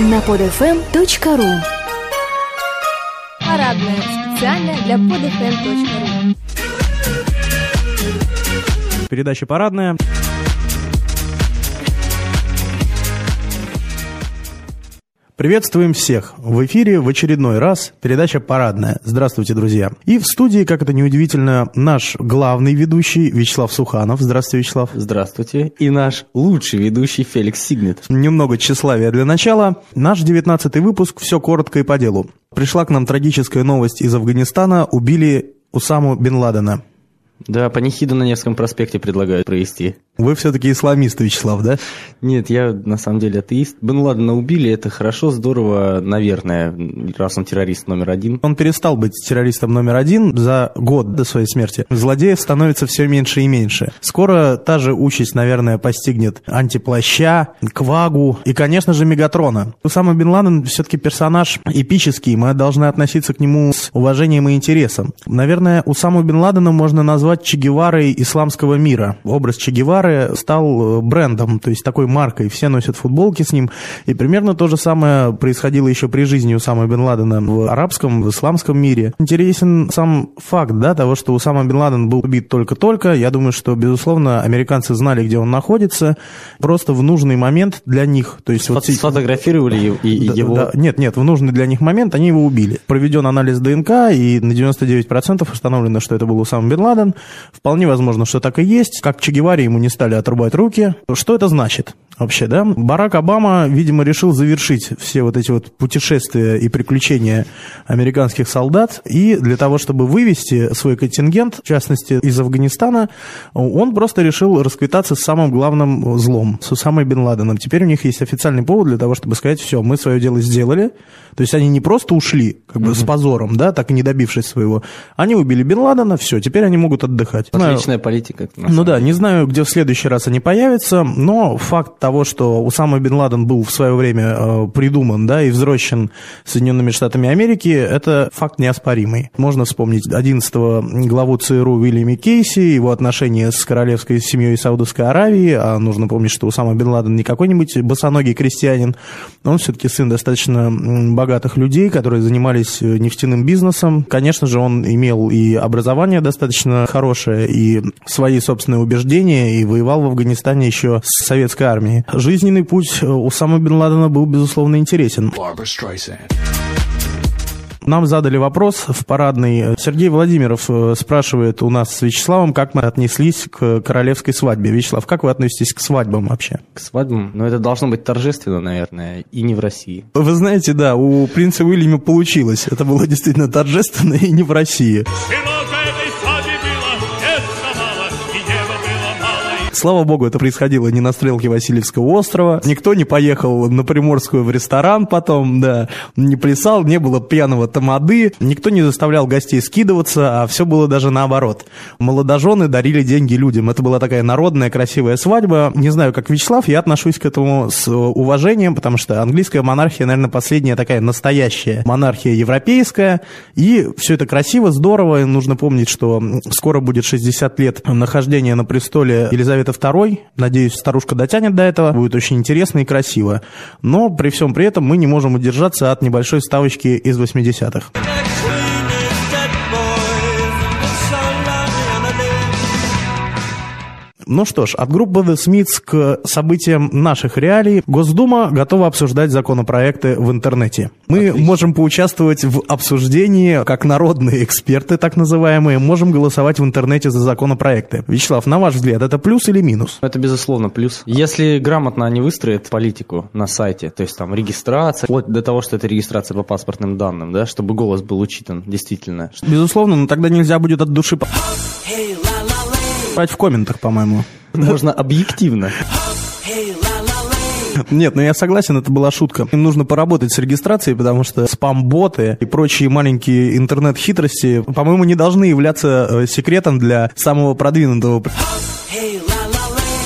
на podfm.ru Парадная. Специально для podfm.ru Передача «Парадная». Приветствуем всех! В эфире в очередной раз передача «Парадная». Здравствуйте, друзья! И в студии, как это неудивительно, наш главный ведущий Вячеслав Суханов. Здравствуйте, Вячеслав. Здравствуйте. И наш лучший ведущий Феликс Сигнет. Немного тщеславия для начала. Наш девятнадцатый выпуск «Все коротко и по делу». Пришла к нам трагическая новость из Афганистана. Убили Усаму Бен Ладена. Да, панихиду на Невском проспекте предлагают провести. Вы все-таки исламист, Вячеслав, да? Нет, я на самом деле атеист. Бен Ладена убили, это хорошо, здорово, наверное, раз он террорист номер один. Он перестал быть террористом номер один за год до своей смерти. Злодеев становится все меньше и меньше. Скоро та же участь, наверное, постигнет антиплаща, Квагу и, конечно же, Мегатрона. Усама Бен Ладен все-таки персонаж эпический, мы должны относиться к нему с уважением и интересом. Наверное, Усаму Бен Ладена можно назвать Че Геварой исламского мира. Образ Че Гевары стал э, брендом, то есть такой маркой. Все носят футболки с ним. И примерно то же самое происходило еще при жизни Усама Бен Ладена в арабском, в исламском мире. Интересен сам факт да, того, что Усама Бен Ладен был убит только-только. Я думаю, что, безусловно, американцы знали, где он находится. Просто в нужный момент для них. То есть вот Сфотографировали и да, его... Да, нет, нет, в нужный для них момент они его убили. Проведен анализ ДНК, и на 99% установлено, что это был Усама Бен Ладен. Вполне возможно, что так и есть. Как Че Геваре ему не стали отрубать руки. Что это значит? Вообще, да? Барак Обама, видимо, решил завершить все вот эти вот путешествия и приключения американских солдат, и для того, чтобы вывести свой контингент, в частности, из Афганистана, он просто решил расквитаться с самым главным злом, с Усамой Бен Ладеном. Теперь у них есть официальный повод для того, чтобы сказать, все, мы свое дело сделали, то есть они не просто ушли, как бы, угу. с позором, да, так и не добившись своего, они убили Бен Ладена, все, теперь они могут отдыхать. Отличная политика. Ну да, не знаю, где в следующий раз они появятся, но факт того, того, что Усама Бен Ладен был в свое время э, придуман да, и взрощен Соединенными Штатами Америки, это факт неоспоримый. Можно вспомнить 11 главу ЦРУ Уильяма Кейси, его отношения с королевской семьей Саудовской Аравии, а нужно помнить, что Усама Бен Ладен не какой-нибудь босоногий крестьянин, он все-таки сын достаточно богатых людей, которые занимались э, нефтяным бизнесом. Конечно же, он имел и образование достаточно хорошее, и свои собственные убеждения, и воевал в Афганистане еще с советской армией. Жизненный путь Усама Бен Ладена был, безусловно, интересен. Нам задали вопрос в парадный. Сергей Владимиров э, спрашивает у нас с Вячеславом, как мы отнеслись к королевской свадьбе. Вячеслав, как вы относитесь к свадьбам вообще? К свадьбам? Ну, это должно быть торжественно, наверное, и не в России. Вы знаете, да, у принца Уильяма получилось. Это было действительно торжественно и не в России. Слава богу, это происходило не на стрелке Васильевского острова. Никто не поехал на Приморскую в ресторан потом, да, не плясал, не было пьяного тамады, никто не заставлял гостей скидываться, а все было даже наоборот. Молодожены дарили деньги людям. Это была такая народная красивая свадьба. Не знаю, как Вячеслав, я отношусь к этому с уважением, потому что английская монархия, наверное, последняя такая настоящая монархия европейская. И все это красиво, здорово. Нужно помнить, что скоро будет 60 лет нахождения на престоле Елизаветы это Надеюсь, старушка дотянет до этого. Будет очень интересно и красиво. Но при всем при этом мы не можем удержаться от небольшой ставочки из 80-х. Ну что ж, от группы The Smiths к событиям наших реалий. Госдума готова обсуждать законопроекты в интернете. Мы Отлично. можем поучаствовать в обсуждении, как народные эксперты, так называемые, можем голосовать в интернете за законопроекты. Вячеслав, на ваш взгляд, это плюс или минус? Это, безусловно, плюс. Если грамотно они выстроят политику на сайте, то есть там регистрация, вплоть до того, что это регистрация по паспортным данным, да, чтобы голос был учитан, действительно. Безусловно, но тогда нельзя будет от души... Hey, в комментах, по-моему. Можно объективно. Нет, ну я согласен, это была шутка. Им нужно поработать с регистрацией, потому что спам-боты и прочие маленькие интернет-хитрости, по-моему, не должны являться э, секретом для самого продвинутого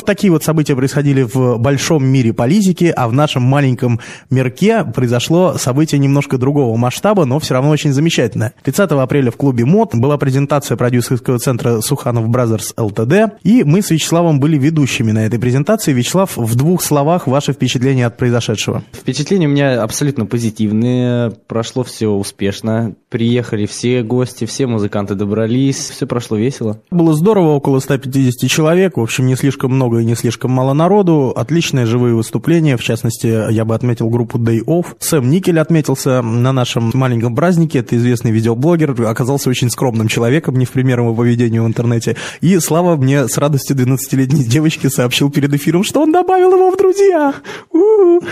такие вот события происходили в большом мире политики, а в нашем маленьком мирке произошло событие немножко другого масштаба, но все равно очень замечательное. 30 апреля в клубе МОД была презентация продюсерского центра Суханов Brothers ЛТД, и мы с Вячеславом были ведущими на этой презентации. Вячеслав, в двух словах ваши впечатления от произошедшего. Впечатления у меня абсолютно позитивные. Прошло все успешно. Приехали все гости, все музыканты добрались. Все прошло весело. Было здорово, около 150 человек. В общем, не слишком много и не слишком мало народу. Отличные живые выступления. В частности, я бы отметил группу Day Off. Сэм Никель отметился на нашем маленьком празднике. Это известный видеоблогер. Оказался очень скромным человеком, не в пример его поведению в интернете. И Слава мне с радостью 12-летней девочки сообщил перед эфиром, что он добавил его в друзья. У-у-у.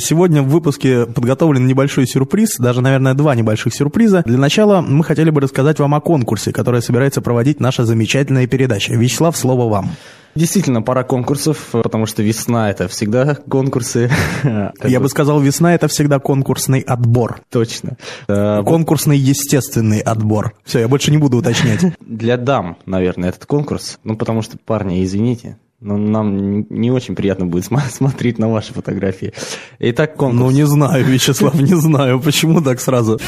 Сегодня в выпуске подготовлен небольшой сюрприз, даже, наверное, два небольших сюрприза. Для начала мы хотели бы рассказать вам о конкурсе, который собирается проводить наша замечательная передача. Вячеслав, слово вам. Действительно, пара конкурсов, потому что весна – это всегда конкурсы. Я бы сказал, весна – это всегда конкурсный отбор. Точно. Конкурсный естественный отбор. Все, я больше не буду уточнять. Для дам, наверное, этот конкурс. Ну, потому что, парни, извините, но нам не очень приятно будет смотреть на ваши фотографии. Итак, конкурс. Ну, не знаю, Вячеслав, не знаю, почему так сразу.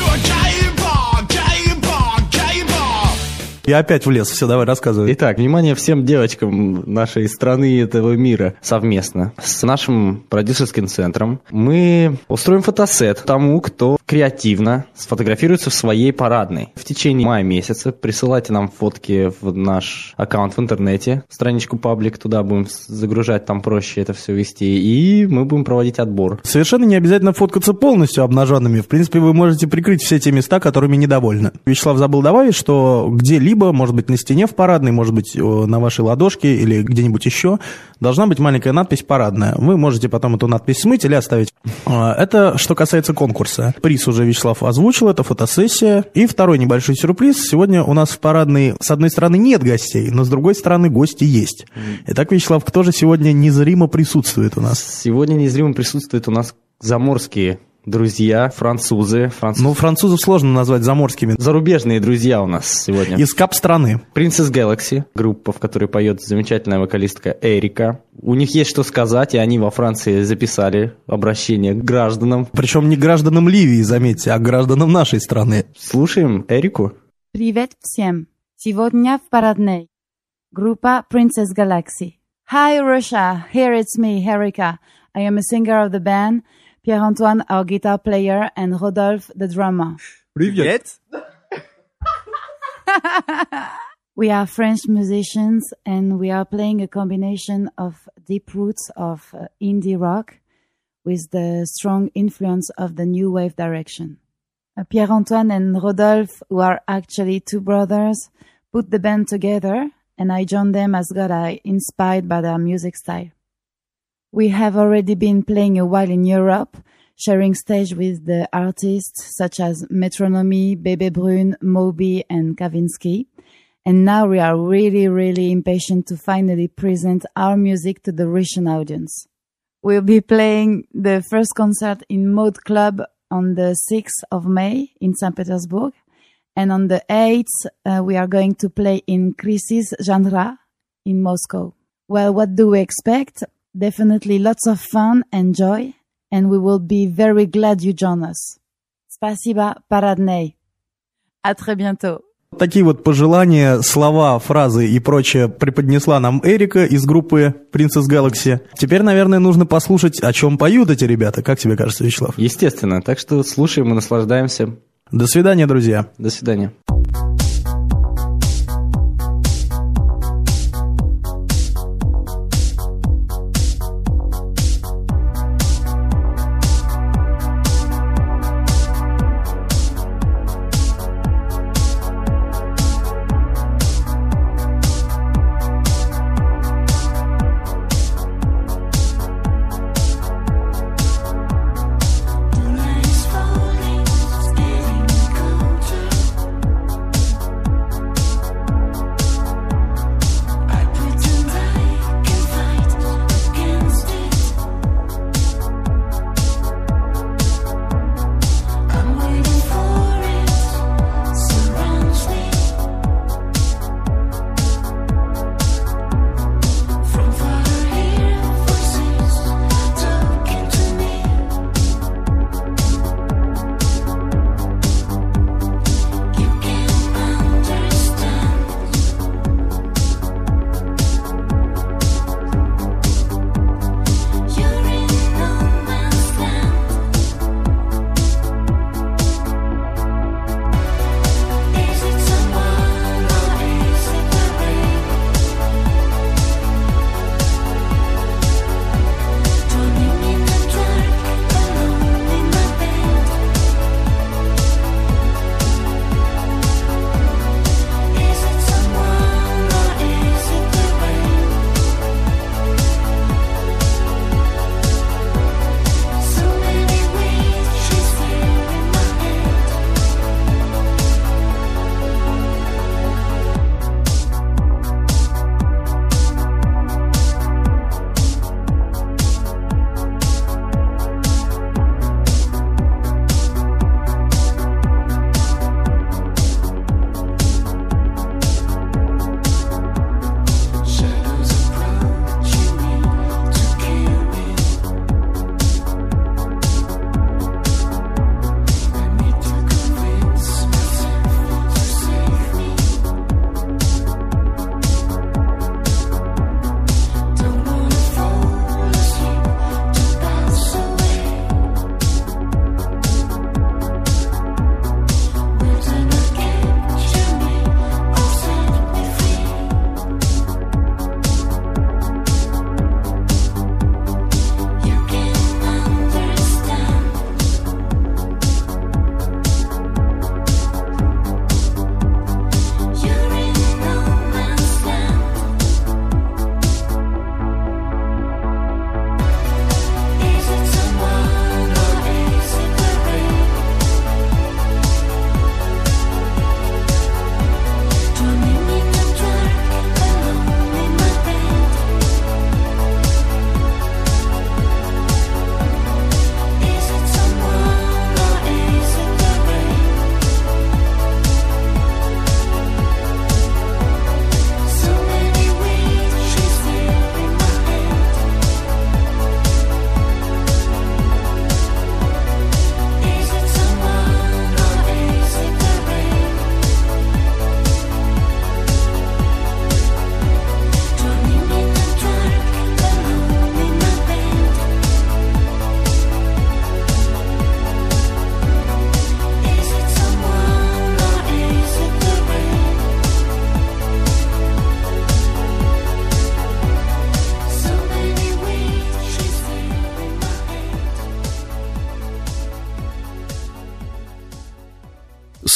Я опять влез, все, давай рассказывай. Итак, внимание всем девочкам нашей страны и этого мира совместно с нашим продюсерским центром мы устроим фотосет тому, кто креативно сфотографируется в своей парадной. В течение мая месяца присылайте нам фотки в наш аккаунт в интернете, страничку паблик, туда будем загружать, там проще это все вести, и мы будем проводить отбор. Совершенно не обязательно фоткаться полностью обнаженными. В принципе, вы можете прикрыть все те места, которыми недовольны. Вячеслав забыл добавить, что где-либо либо, может быть, на стене в парадной, может быть, на вашей ладошке или где-нибудь еще, должна быть маленькая надпись «Парадная». Вы можете потом эту надпись смыть или оставить. А, это что касается конкурса. Приз уже Вячеслав озвучил, это фотосессия. И второй небольшой сюрприз. Сегодня у нас в парадной, с одной стороны, нет гостей, но с другой стороны, гости есть. Итак, Вячеслав, кто же сегодня незримо присутствует у нас? Сегодня незримо присутствует у нас заморские друзья, французы. Француз... Ну, французов сложно назвать заморскими. Зарубежные друзья у нас сегодня. Из кап-страны. Princess Galaxy, группа, в которой поет замечательная вокалистка Эрика. У них есть что сказать, и они во Франции записали обращение к гражданам. Причем не гражданам Ливии, заметьте, а гражданам нашей страны. Слушаем Эрику. Привет всем. Сегодня в парадной. Группа Princess Galaxy. Hi Russia, here it's me, Erika. I am a singer of the band Pierre-Antoine, our guitar player, and Rodolphe, the drummer. Juliette. we are French musicians and we are playing a combination of deep roots of uh, indie rock with the strong influence of the new wave direction. Uh, Pierre Antoine and Rodolphe, who are actually two brothers, put the band together and I joined them as got inspired by their music style. We have already been playing a while in Europe, sharing stage with the artists such as Metronomy, Bebe Brun, Moby, and Kavinsky. And now we are really, really impatient to finally present our music to the Russian audience. We'll be playing the first concert in Mode Club on the 6th of May in St. Petersburg. And on the 8th, uh, we are going to play in Crisis Genre in Moscow. Well, what do we expect? Definitely lots of fun and joy, and we will be very glad you join us. Спасибо, парадней. À très bientôt. Такие вот пожелания, слова, фразы и прочее преподнесла нам Эрика из группы Princess Galaxy. Теперь, наверное, нужно послушать, о чем поют эти ребята. Как тебе кажется, Вячеслав? Естественно. Так что слушаем и наслаждаемся. До свидания, друзья. До свидания.